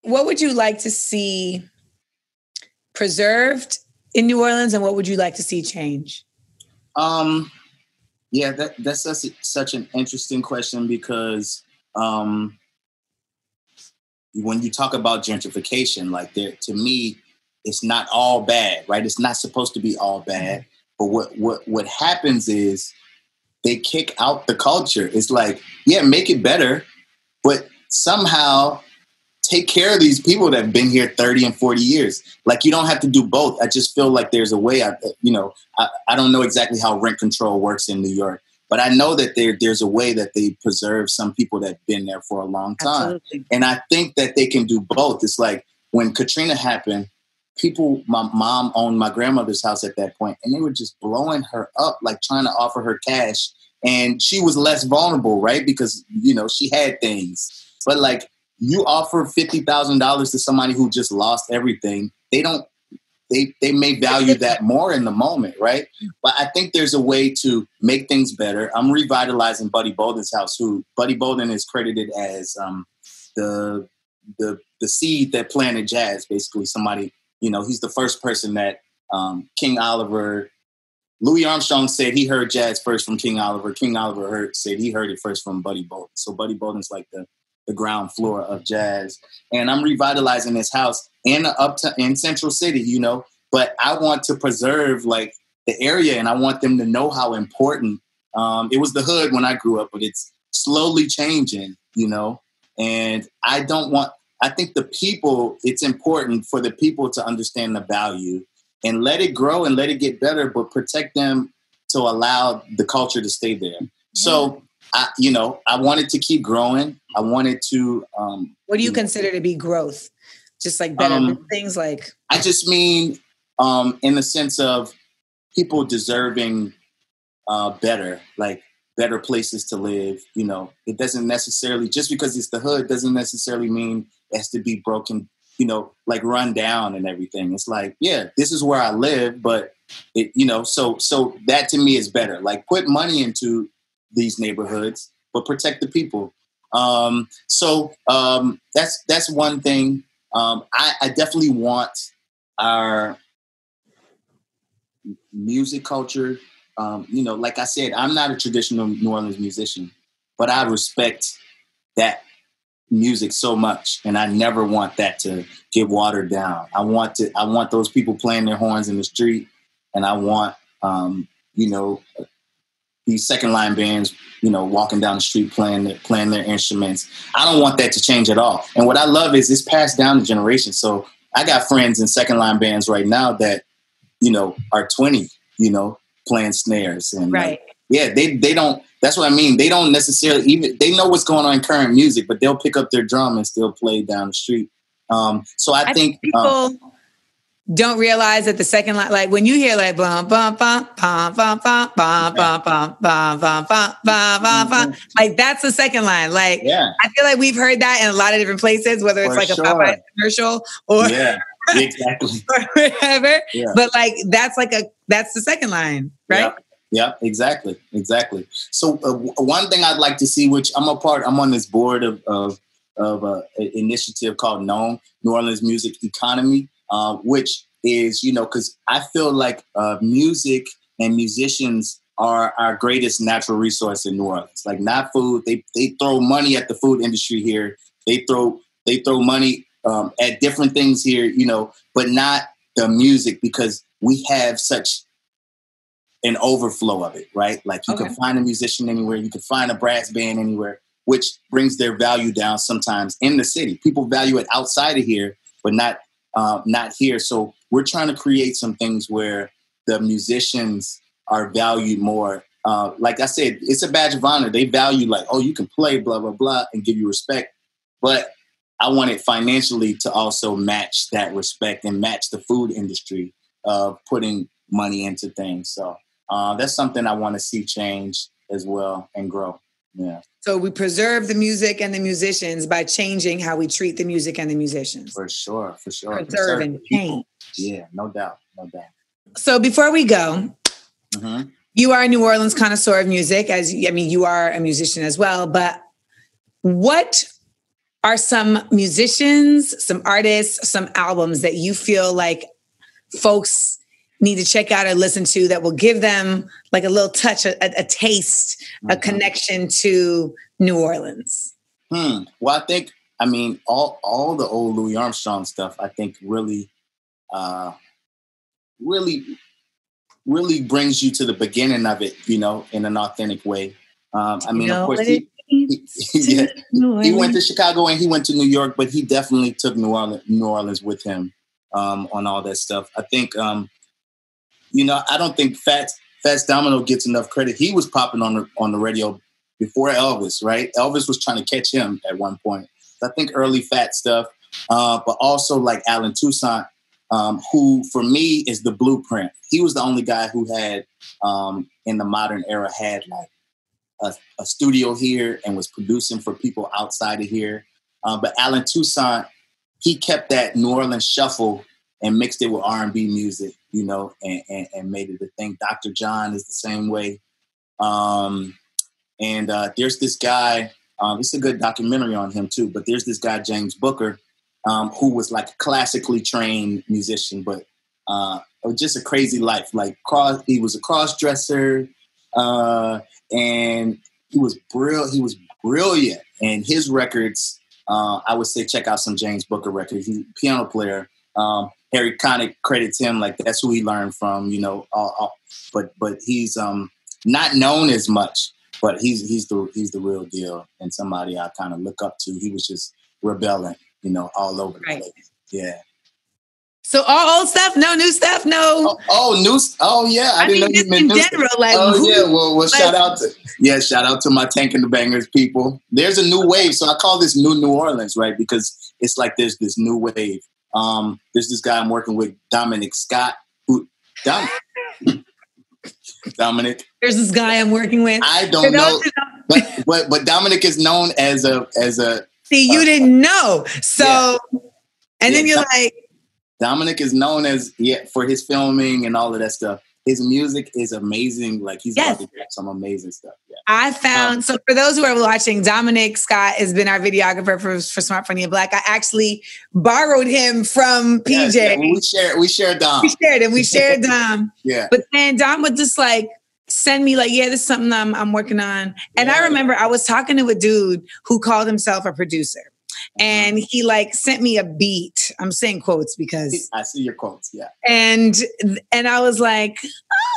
What would you like to see preserved in new orleans and what would you like to see change? Um yeah that, that's such, such an interesting question because um when you talk about gentrification like there to me it's not all bad, right? It's not supposed to be all bad. Mm-hmm. But what what what happens is they kick out the culture. It's like, yeah, make it better, but somehow take care of these people that have been here 30 and 40 years. Like you don't have to do both. I just feel like there's a way I you know, I, I don't know exactly how rent control works in New York, but I know that there there's a way that they preserve some people that've been there for a long time. Absolutely. And I think that they can do both. It's like when Katrina happened, people, my mom owned my grandmother's house at that point, and they were just blowing her up, like trying to offer her cash. And she was less vulnerable, right? Because, you know, she had things. But like you offer $50,000 to somebody who just lost everything, they don't, they they may value that more in the moment, right? But I think there's a way to make things better. I'm revitalizing Buddy Bolden's house. Who Buddy Bolden is credited as um, the the the seed that planted jazz. Basically, somebody you know he's the first person that um, King Oliver. Louis Armstrong said he heard jazz first from King Oliver. King Oliver heard said he heard it first from Buddy Bolden. So Buddy Bolden's like the the ground floor of jazz. And I'm revitalizing this house in up to in Central City, you know. But I want to preserve like the area, and I want them to know how important. Um, it was the hood when I grew up, but it's slowly changing, you know. And I don't want. I think the people. It's important for the people to understand the value and let it grow and let it get better, but protect them to allow the culture to stay there. So I, you know, I wanted to keep growing. I wanted to. Um, what do you, you consider know, to be growth? Just like better um, things like. I just mean, um, in the sense of people deserving uh, better, like better places to live. You know, it doesn't necessarily just because it's the hood doesn't necessarily mean has to be broken. You know, like run down and everything. It's like, yeah, this is where I live, but it, you know, so so that to me is better. Like put money into these neighborhoods, but protect the people. Um, so um, that's that's one thing. Um, I, I definitely want our music culture. Um, you know, like I said, I'm not a traditional New Orleans musician, but I respect that music so much, and I never want that to get watered down. I want to. I want those people playing their horns in the street, and I want um, you know these second line bands, you know, walking down the street playing their, playing their instruments. I don't want that to change at all. And what I love is it's passed down the generation. So I got friends in second line bands right now that, you know, are 20, you know, playing snares and right. Like, yeah, they they don't. That's what I mean. They don't necessarily even they know what's going on in current music, but they'll pick up their drum and still play down the street. Um, so I, I think, think um, people don't realize that the second line, like when you hear like bum bum bum bum bum bum bum bum bum bum bum bum bum bum like that's the second line. Like yeah. I feel like we've heard that in a lot of different places, whether it's For like sure. a Popeye commercial or yeah, exactly, or whatever. Yeah. But like that's like a that's the second line, right? Yeah, yeah exactly, exactly. So uh, one thing I'd like to see, which I'm a part, I'm on this board of of of uh, an initiative called NOME New Orleans Music Economy uh, which is, you know, because I feel like uh, music and musicians are our greatest natural resource in New Orleans. Like not food, they they throw money at the food industry here. They throw they throw money um, at different things here, you know, but not the music because we have such an overflow of it, right? Like you okay. can find a musician anywhere, you can find a brass band anywhere, which brings their value down sometimes in the city. People value it outside of here, but not uh, not here. So we're trying to create some things where the musicians are valued more. Uh, like I said, it's a badge of honor. They value like, oh, you can play, blah blah blah, and give you respect. But I want it financially to also match that respect and match the food industry of putting money into things. So uh, that's something I want to see change as well and grow. Yeah. So we preserve the music and the musicians by changing how we treat the music and the musicians. For sure, for sure. Preserve and change. Yeah, no doubt, no doubt. So before we go, mm-hmm. you are a New Orleans connoisseur of music, as I mean, you are a musician as well. But what are some musicians, some artists, some albums that you feel like folks need to check out or listen to that will give them like a little touch, a, a taste, mm-hmm. a connection to New Orleans? Hmm. Well, I think I mean all all the old Louis Armstrong stuff. I think really, uh, really, really brings you to the beginning of it. You know, in an authentic way. Um, I mean, of course, he, he, yeah, he went to Chicago and he went to New York, but he definitely took New Orleans, New Orleans with him um, on all that stuff. I think um, you know, I don't think Fats Fats Domino gets enough credit. He was popping on the on the radio before Elvis, right? Elvis was trying to catch him at one point. I think early Fat stuff, uh, but also like Allen Toussaint, um, who for me is the blueprint. He was the only guy who had um, in the modern era had like a, a, studio here and was producing for people outside of here. Uh, but Allen Toussaint, he kept that New Orleans shuffle and mixed it with R and B music, you know, and, and, and, made it a thing. Dr. John is the same way. Um, and uh, there's this guy. Um, it's a good documentary on him too. But there's this guy James Booker, um, who was like a classically trained musician, but uh, just a crazy life. Like cross, he was a cross dresser, uh, and he was brilliant. He was brilliant, and his records. Uh, I would say check out some James Booker records. He's a piano player. Um, Harry Connick credits him like that's who he learned from. You know, but but he's um, not known as much. But he's he's the he's the real deal, and somebody I kind of look up to. He was just rebelling, you know, all over the place. Yeah. So all old stuff, no new stuff, no. Oh, oh new. Oh yeah, I, I didn't mean, know you meant in general. Stuff. Like, oh who, yeah, well, well, like, shout out to yeah, shout out to my Tank and the Bangas people. There's a new wave, so I call this new New Orleans, right? Because it's like there's this new wave. Um, there's this guy I'm working with, Dominic Scott, who Dom, Dominic. There's this guy I'm working with. I don't know, but, but but Dominic is known as a as a. See, you uh, didn't know, so, yeah. and yeah, then you're Dom- like Dominic is known as yeah for his filming and all of that stuff. His music is amazing. Like he's yes. about to some amazing stuff. Yeah. I found um, so for those who are watching, Dominic Scott has been our videographer for, for Smart Funny and Black. I actually borrowed him from PJ. Yes, yeah, we shared we shared Dom. We shared him. We shared Dom. yeah. But then Dom would just like send me like, yeah, this is something I'm, I'm working on. And yeah. I remember I was talking to a dude who called himself a producer and he like sent me a beat. I'm saying quotes because I see your quotes, yeah. And and I was like,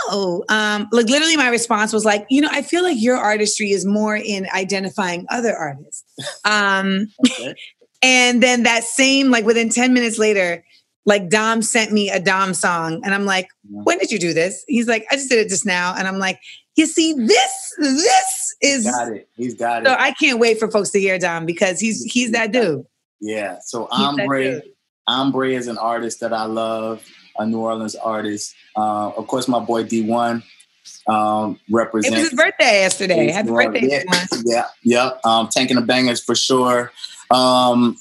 oh, um, like literally my response was like, you know, I feel like your artistry is more in identifying other artists. Um, okay. and then that same like within 10 minutes later, like Dom sent me a Dom song, and I'm like, when did you do this? He's like, I just did it just now, and I'm like, you see, this this is got it. He's got it. So I can't wait for folks to hear Dom because he's he's that dude. Yeah. So Ombre, Ombre is an artist that I love, a New Orleans artist. Uh, of course, my boy D1 um, represents. It was his birthday yesterday. Happy birthday, yeah, D1. Yeah, yeah. Um, Tank and the Bangas for sure. Um,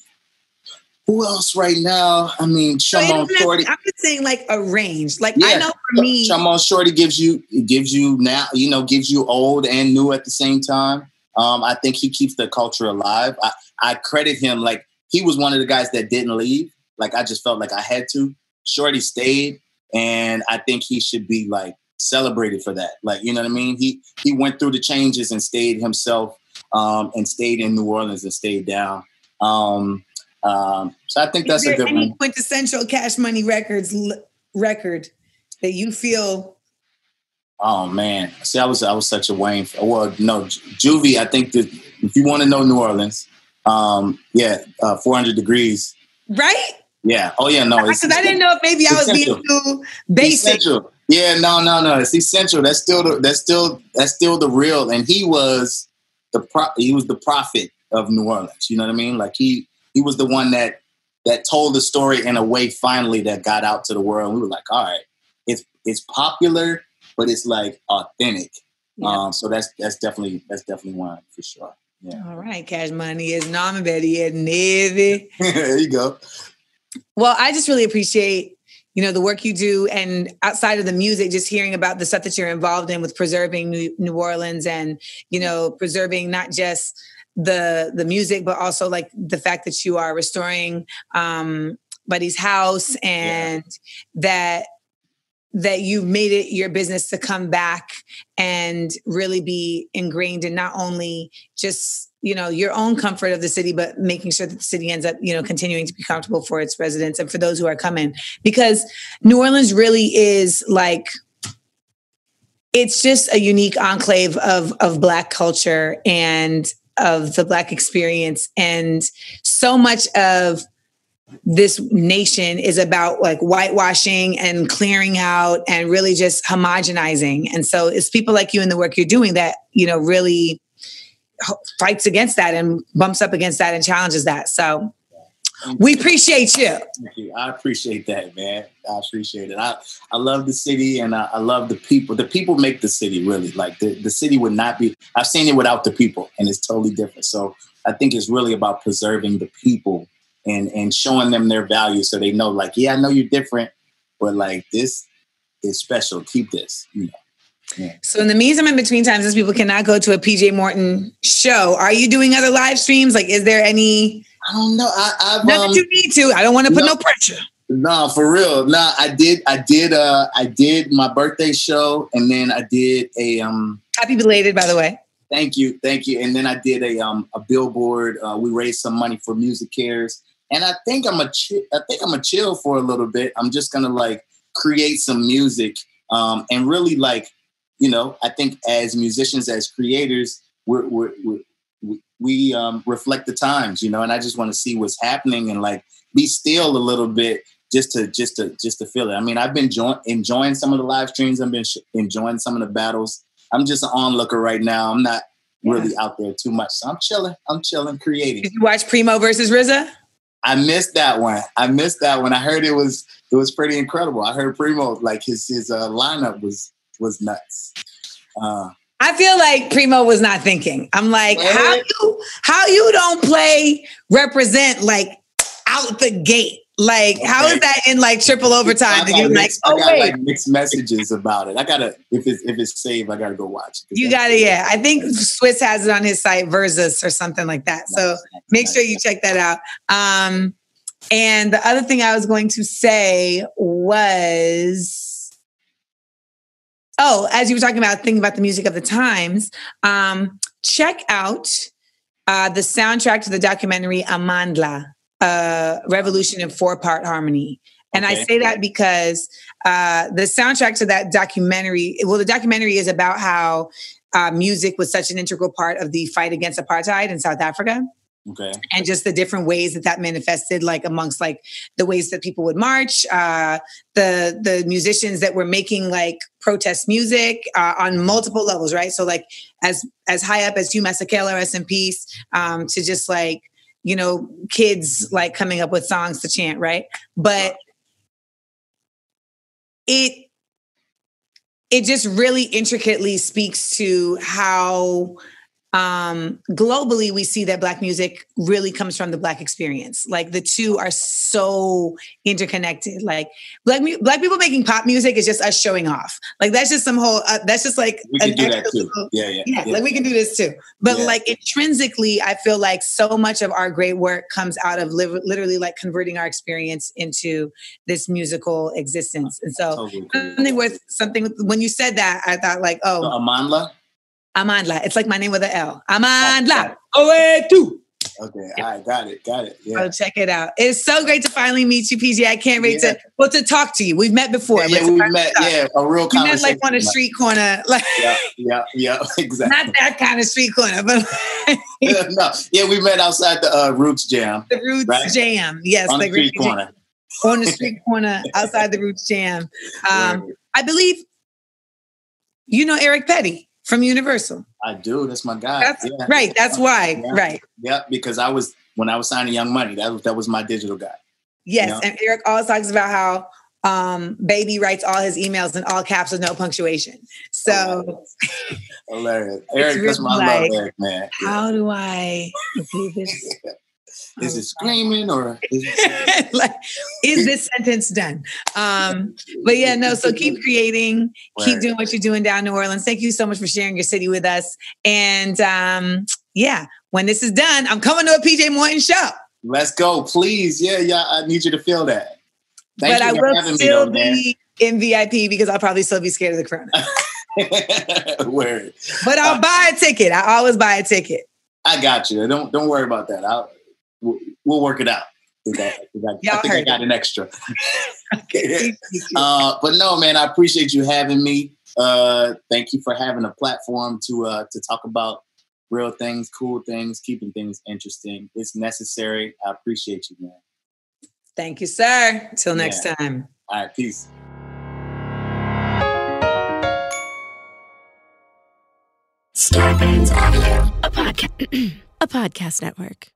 who else right now? I mean, Trombone so Shorty. I'm just saying like a range. Like yeah. I know for me, Trombone Shorty gives you gives you now, you know, gives you old and new at the same time. Um, I think he keeps the culture alive. I, I credit him like he was one of the guys that didn't leave. Like I just felt like I had to. Shorty stayed, and I think he should be like celebrated for that. Like you know what I mean? He he went through the changes and stayed himself, um, and stayed in New Orleans and stayed down. Um, um, so I think that's a good any one. Quintessential Cash Money Records l- record that you feel. Oh man, see, I was I was such a Wayne. Well, no, Juvie. I think that if you want to know New Orleans, um, yeah, uh, 400 Degreez. Right. Yeah. Oh yeah. No. Because I didn't know if maybe I was essential. being too basic. Essential. Yeah. No. No. No. It's essential. That's still the. That's still. That's still the real. And he was the pro. He was the prophet of New Orleans. You know what I mean? Like he he was the one that that told the story in a way finally that got out to the world. We were like, all right, it's it's popular, but it's like authentic. Yeah. Um, so that's that's definitely that's definitely one for sure. Yeah. All right, Cash Money is Norman Betty and Navy. there you go. Well, I just really appreciate you know the work you do and outside of the music just hearing about the stuff that you're involved in with preserving new, new orleans and you know preserving not just the the music, but also like the fact that you are restoring um, Buddy's house and yeah. that that you've made it your business to come back and really be ingrained in not only just you know your own comfort of the city but making sure that the city ends up you know continuing to be comfortable for its residents and for those who are coming because new orleans really is like it's just a unique enclave of of black culture and of the black experience and so much of this nation is about like whitewashing and clearing out and really just homogenizing and so it's people like you in the work you're doing that you know really fights against that and bumps up against that and challenges that so we appreciate you. you. I appreciate that, man. I appreciate it. I, I love the city and I, I, love the people. The people make the city really. Like the, the city would not be, I've seen it without the people and it's totally different. So I think it's really about preserving the people and and showing them their value so they know like yeah I know you're different but like this is special keep this you know yeah. So in the meantime, in between times, as people cannot go to a PJ Morton show, are you doing other live streams? Like, is there any? I don't know. I, I've, Not um, you need to. I don't want to put no, no pressure. No, for real. No, I did. I did. Uh, I did my birthday show, and then I did a um. Happy belated, by the way. Thank you, thank you. And then I did a um a billboard. Uh, we raised some money for MusiCares, and I think I'm a chi- I think I'm a chill for a little bit. I'm just gonna like create some music, um, and really like you know, I think as musicians, as creators, we're, we're, we're we um, reflect the times, you know, and I just want to see what's happening and like be still a little bit just to just to just to feel it. I mean, I've been jo- enjoying some of the live streams. I've been sh- enjoying some of the battles. I'm just an onlooker right now. I'm not yeah. really out there too much. So I'm chilling. I'm chilling, creating. Did you watch Primo versus RZA? I missed that one. I missed that one. I heard it was it was pretty incredible. I heard Primo like his his uh, lineup was was nuts. Uh, I feel like Primo was not thinking. I'm like, how you how you don't play represent like out the gate? Like, okay. how is that in like triple overtime? And you're like, oh I got wait. like mixed messages about it. I gotta if it's if it's saved, I gotta go watch it. You gotta, yeah. I think Swizz has it on his site, Verzuz or something like that. So make sure you check that out. Um, and the other thing I was going to say was oh, as you were talking about thinking about the music of the times, um, check out uh, the soundtrack to the documentary Amandla, uh, Revolution in Four Part Harmony. And okay. I say that because uh, the soundtrack to that documentary, well, the documentary is about how uh, music was such an integral part of the fight against apartheid in South Africa. Okay. And just the different ways that that manifested, like amongst like the ways that people would march, uh, the the musicians that were making like protest music uh, on multiple levels, right? So like as as high up as Hugh Masekela, rest in peace, um, to just like you know kids like coming up with songs to chant, right? But it it just really intricately speaks to how um, globally, we see that Black music really comes from the Black experience. Like the two are so interconnected. Like Black Black people making pop music is just us showing off. Like that's just some whole. Uh, that's just like we can do that too. Yeah, yeah, yeah, yeah, Like we can do this too. But yeah. like intrinsically, I feel like so much of our great work comes out of li- literally like converting our experience into this musical existence. And so totally something with something when you said that, I thought like, oh, so Amandla. Amandla. It's like my name with an L. Amandla. Oh, two. Okay, all right, got it, got it. Yeah. Oh, check it out. It's so great to finally meet you, PJ. I can't wait yeah. to well to talk to you. We've met before. Yeah, yeah we've met. Yeah, a real we met like on a street corner, like yeah, yeah, yeah, exactly. Not that kind of street corner, but no, yeah, we met outside the uh, Roots Jam. The Roots right? Jam, yes, on the street corner. Jam. on the street corner outside the Roots Jam. Um, I believe you know Eric Petty from Universal. I do. That's my guy. That's, yeah. Right. That's why. Yeah. Right. Yeah. Because I was when I was signing Young Money. That was that was my digital guy. Yes, you know? and Eric always talks about how um, Baby writes all his emails in all caps with no punctuation. So hilarious. Eric, that's my like, love, Eric, man. Yeah. How do I do this? is it screaming or is like is this sentence done um but yeah no so keep creating keep doing what you're doing down new orleans thank you so much for sharing your city with us and um yeah when this is done i'm coming to a pj morton show let's go please yeah yeah i need you to feel that Thank but i will still though, be in vip because i'll probably still be scared of the corona Word. But I'll uh, buy a ticket. I always buy a ticket. I got you. Don't don't worry about that. I'll we'll, we'll work it out. I, I, I think I got an extra. okay. uh, but no, man, I appreciate you having me. Uh, thank you for having a platform to uh, to talk about real things, cool things, keeping things interesting. It's necessary. I appreciate you, man. Thank you, sir. Till next yeah. time. All right, peace. Starburns Audio, a podcast, a podcast network.